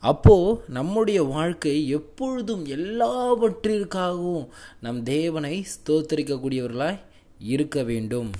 அப்போது நம்முடைய வாழ்க்கை எப்பொழுதும் எல்லாவற்றிற்காகவும் நம் தேவனை ஸ்தோத்தரிக்கக்கூடியவர்களாய் இருக்க வேண்டும்.